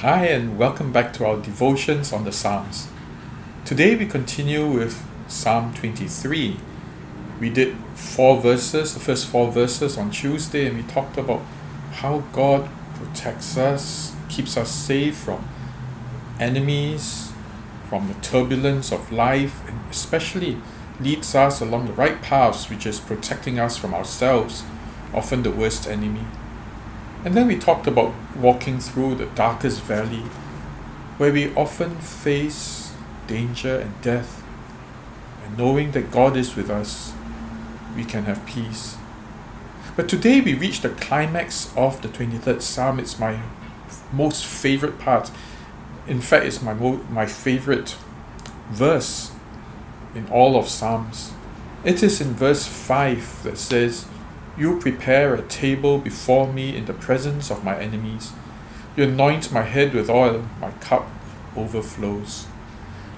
Hi, and welcome back to our devotions on the Psalms. Today we continue with Psalm 23. We did four verses, the first four verses on Tuesday, and we talked about how God protects us, keeps us safe from enemies, from the turbulence of life, and especially leads us along the right paths, which is protecting us from ourselves, often the worst enemy. And then we talked about walking through the darkest valley, where we often face danger and death. And knowing that God is with us, we can have peace. But today we reach the climax of the 23rd Psalm. It's my most favorite part. In fact, it's my, mo- my favorite verse in all of Psalms. It is in verse 5 that says, you prepare a table before me in the presence of my enemies. You anoint my head with oil, my cup overflows.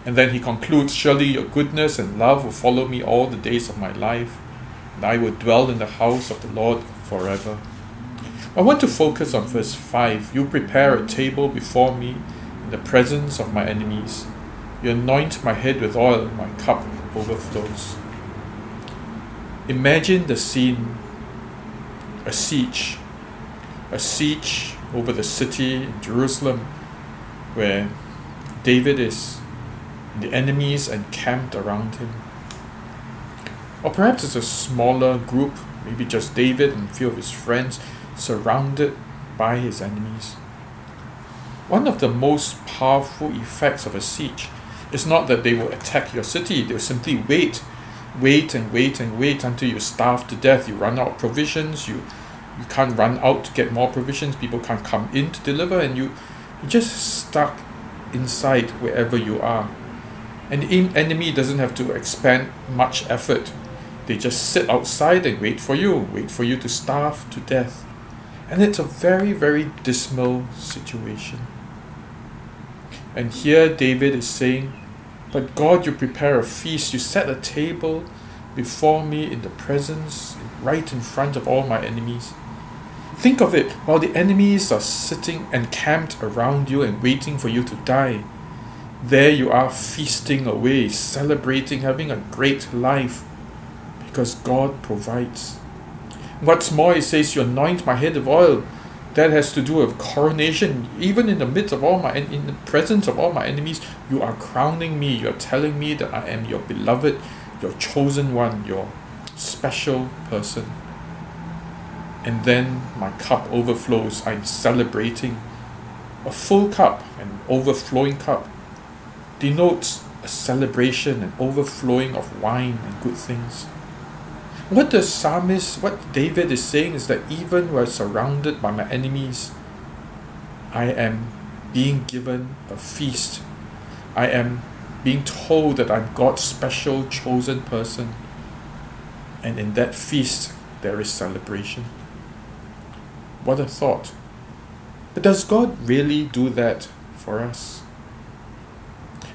And then he concludes Surely your goodness and love will follow me all the days of my life, and I will dwell in the house of the Lord forever. I want to focus on verse 5. You prepare a table before me in the presence of my enemies. You anoint my head with oil, my cup overflows. Imagine the scene a siege, a siege over the city in Jerusalem where David is, the enemies encamped around him. Or perhaps it's a smaller group, maybe just David and a few of his friends, surrounded by his enemies. One of the most powerful effects of a siege is not that they will attack your city, they'll simply wait wait and wait and wait until you starve to death. You run out of provisions. You you can't run out to get more provisions. People can't come in to deliver, and you you just stuck inside wherever you are. And the enemy doesn't have to expend much effort. They just sit outside and wait for you, wait for you to starve to death. And it's a very, very dismal situation. And here David is saying, but God, you prepare a feast, you set a table before me in the presence, right in front of all my enemies. Think of it while the enemies are sitting encamped around you and waiting for you to die. There you are feasting away, celebrating, having a great life because God provides. What's more, he says, You anoint my head with oil that has to do with coronation. Even in the midst of all my, in the presence of all my enemies, you are crowning me. You're telling me that I am your beloved, your chosen one, your special person. And then my cup overflows. I'm celebrating. A full cup, an overflowing cup, denotes a celebration, an overflowing of wine and good things. What the psalmist, what David is saying is that even when surrounded by my enemies, I am being given a feast. I am being told that I'm God's special chosen person. And in that feast, there is celebration. What a thought. But does God really do that for us?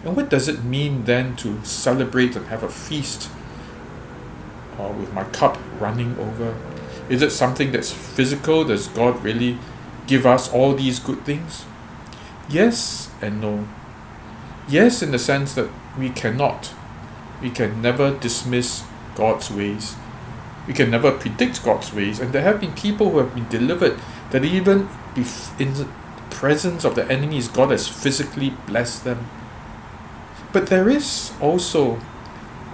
And what does it mean then to celebrate and have a feast? Or with my cup running over? Is it something that's physical? Does God really give us all these good things? Yes and no. Yes, in the sense that we cannot, we can never dismiss God's ways. We can never predict God's ways. And there have been people who have been delivered that even in the presence of the enemies, God has physically blessed them. But there is also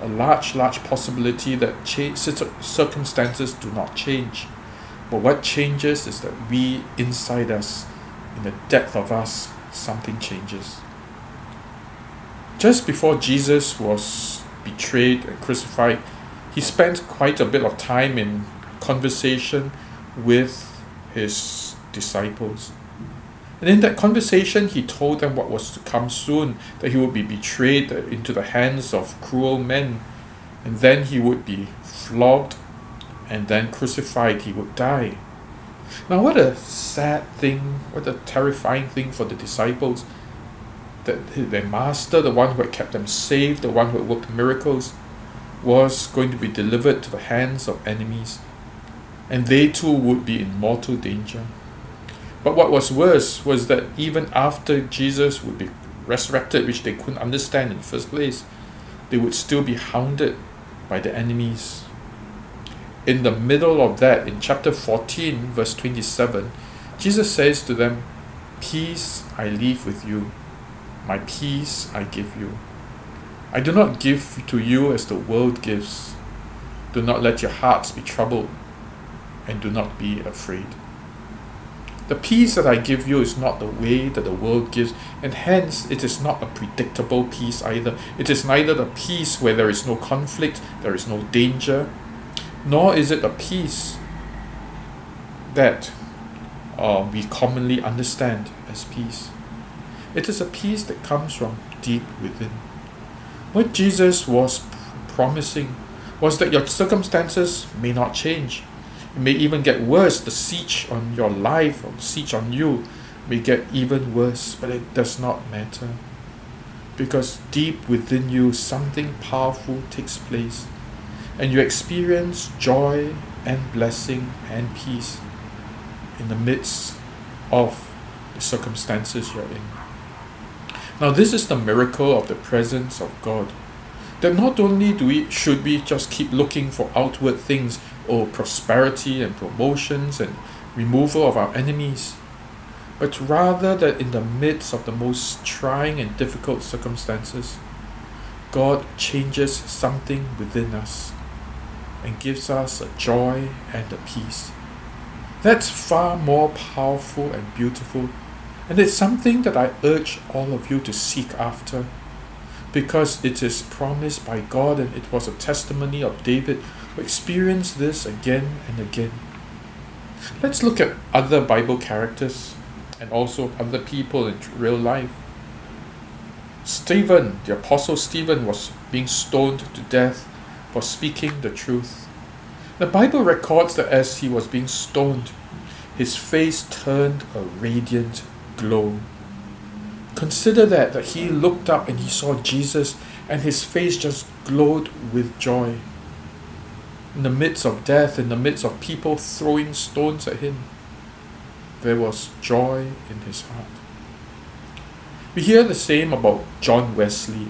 a large, large possibility that cha- circumstances do not change. But what changes is that we, inside us, in the depth of us, something changes. Just before Jesus was betrayed and crucified, he spent quite a bit of time in conversation with his disciples. And in that conversation, he told them what was to come soon that he would be betrayed uh, into the hands of cruel men, and then he would be flogged, and then crucified, he would die. Now, what a sad thing, what a terrifying thing for the disciples that their master, the one who had kept them safe, the one who had worked miracles, was going to be delivered to the hands of enemies, and they too would be in mortal danger. But what was worse was that even after Jesus would be resurrected, which they couldn't understand in the first place, they would still be hounded by the enemies. In the middle of that, in chapter 14, verse 27, Jesus says to them, Peace I leave with you, my peace I give you. I do not give to you as the world gives. Do not let your hearts be troubled, and do not be afraid. The peace that I give you is not the way that the world gives, and hence it is not a predictable peace either. It is neither the peace where there is no conflict, there is no danger, nor is it a peace that uh, we commonly understand as peace. It is a peace that comes from deep within. What Jesus was promising was that your circumstances may not change, it may even get worse. The siege on your life or siege on you may get even worse, but it does not matter. Because deep within you, something powerful takes place, and you experience joy and blessing and peace in the midst of the circumstances you're in. Now, this is the miracle of the presence of God. That not only do we should we just keep looking for outward things or prosperity and promotions and removal of our enemies, but rather that in the midst of the most trying and difficult circumstances, God changes something within us and gives us a joy and a peace. That's far more powerful and beautiful, and it's something that I urge all of you to seek after because it is promised by God and it was a testimony of David experience this again and again. Let's look at other Bible characters and also other people in real life. Stephen, the Apostle Stephen, was being stoned to death for speaking the truth. The Bible records that as he was being stoned, his face turned a radiant glow. Consider that, that he looked up and he saw Jesus and his face just glowed with joy in the midst of death, in the midst of people throwing stones at him, there was joy in his heart. We hear the same about John Wesley.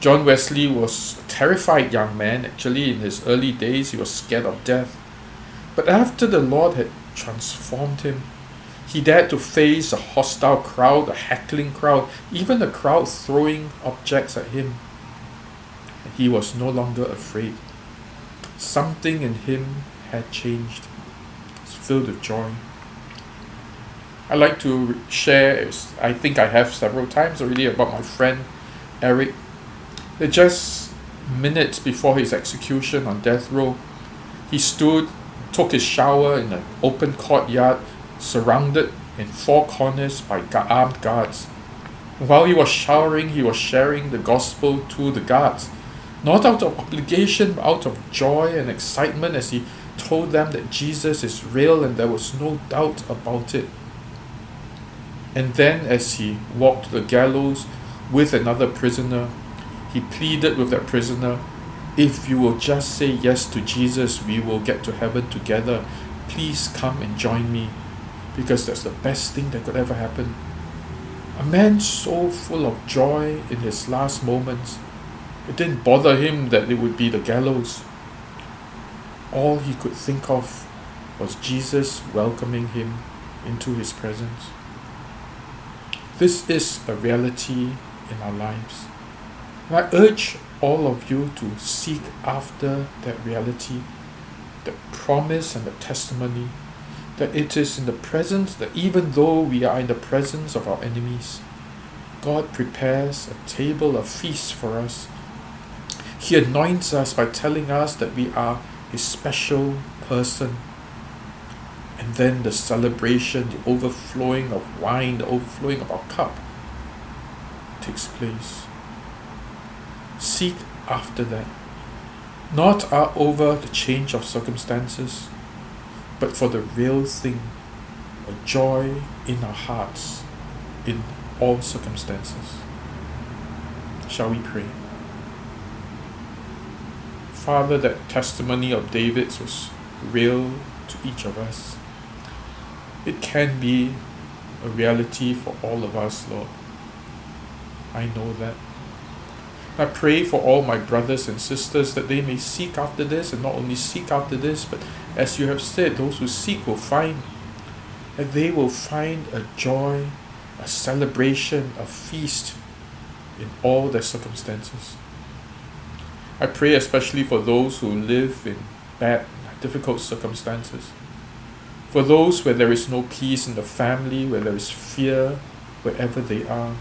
John Wesley was a terrified young man. Actually, in his early days, he was scared of death. But after the Lord had transformed him, he dared to face a hostile crowd, a heckling crowd, even a crowd throwing objects at him. He was no longer afraid. Something in him had changed. It's filled with joy. I like to share, I think I have several times already, about my friend Eric. That just minutes before his execution on death row, he stood, took his shower in an open courtyard, surrounded in four corners by armed guards. While he was showering, he was sharing the gospel to the guards not out of obligation, but out of joy and excitement as he told them that Jesus is real and there was no doubt about it. And then, as he walked to the gallows with another prisoner, he pleaded with that prisoner, If you will just say yes to Jesus, we will get to heaven together. Please come and join me, because that's the best thing that could ever happen. A man so full of joy in his last moments it didn't bother him that it would be the gallows. All he could think of was Jesus welcoming him into his presence. This is a reality in our lives. And I urge all of you to seek after that reality, the promise and the testimony that it is in the presence, that even though we are in the presence of our enemies, God prepares a table, a feast for us he anoints us by telling us that we are His special person. And then the celebration, the overflowing of wine, the overflowing of our cup takes place. Seek after that. Not uh, over the change of circumstances, but for the real thing, a joy in our hearts in all circumstances. Shall we pray? Father, that testimony of David's was real to each of us. it can be a reality for all of us, Lord. I know that. I pray for all my brothers and sisters that they may seek after this and not only seek after this, but as you have said, those who seek will find. And they will find a joy, a celebration, a feast in all their circumstances. I pray especially for those who live in bad, difficult circumstances. For those where there is no peace in the family, where there is fear, wherever they are.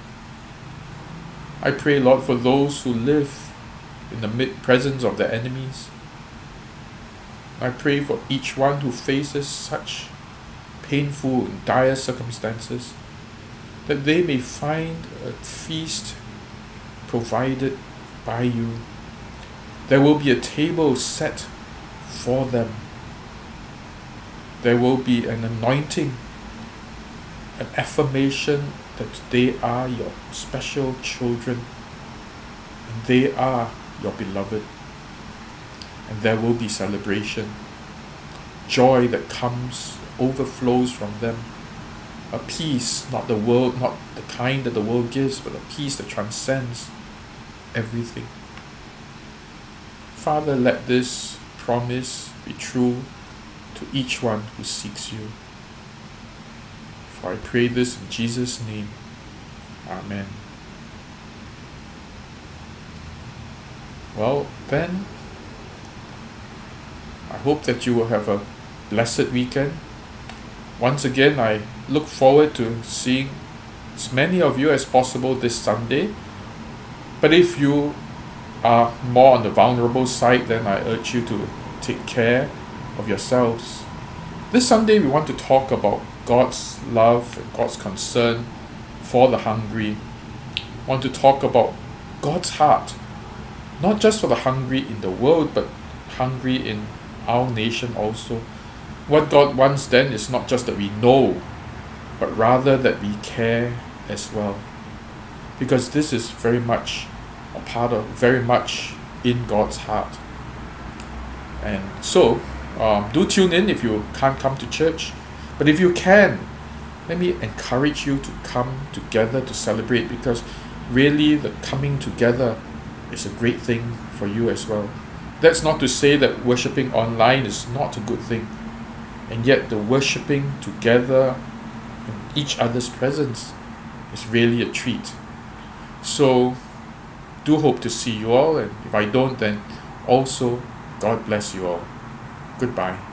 I pray, Lord, for those who live in the presence of their enemies. I pray for each one who faces such painful and dire circumstances that they may find a feast provided by you. There will be a table set for them. There will be an anointing, an affirmation that they are your special children and they are your beloved. And there will be celebration, joy that comes, overflows from them. A peace, not the world, not the kind that the world gives, but a peace that transcends everything. Father, let this promise be true to each one who seeks you. For I pray this in Jesus' name. Amen. Well, then, I hope that you will have a blessed weekend. Once again, I look forward to seeing as many of you as possible this Sunday. But if you are more on the vulnerable side, then I urge you to take care of yourselves. This Sunday, we want to talk about God's love and God's concern for the hungry. I want to talk about God's heart, not just for the hungry in the world, but hungry in our nation also. What God wants then is not just that we know, but rather that we care as well. Because this is very much a part of, very much in God's heart. And so, um, do tune in if you can't come to church. But if you can, let me encourage you to come together to celebrate because really the coming together is a great thing for you as well. That's not to say that worshipping online is not a good thing. And yet, the worshipping together in each other's presence is really a treat. So, do hope to see you all, and if I don't, then also God bless you all. Goodbye.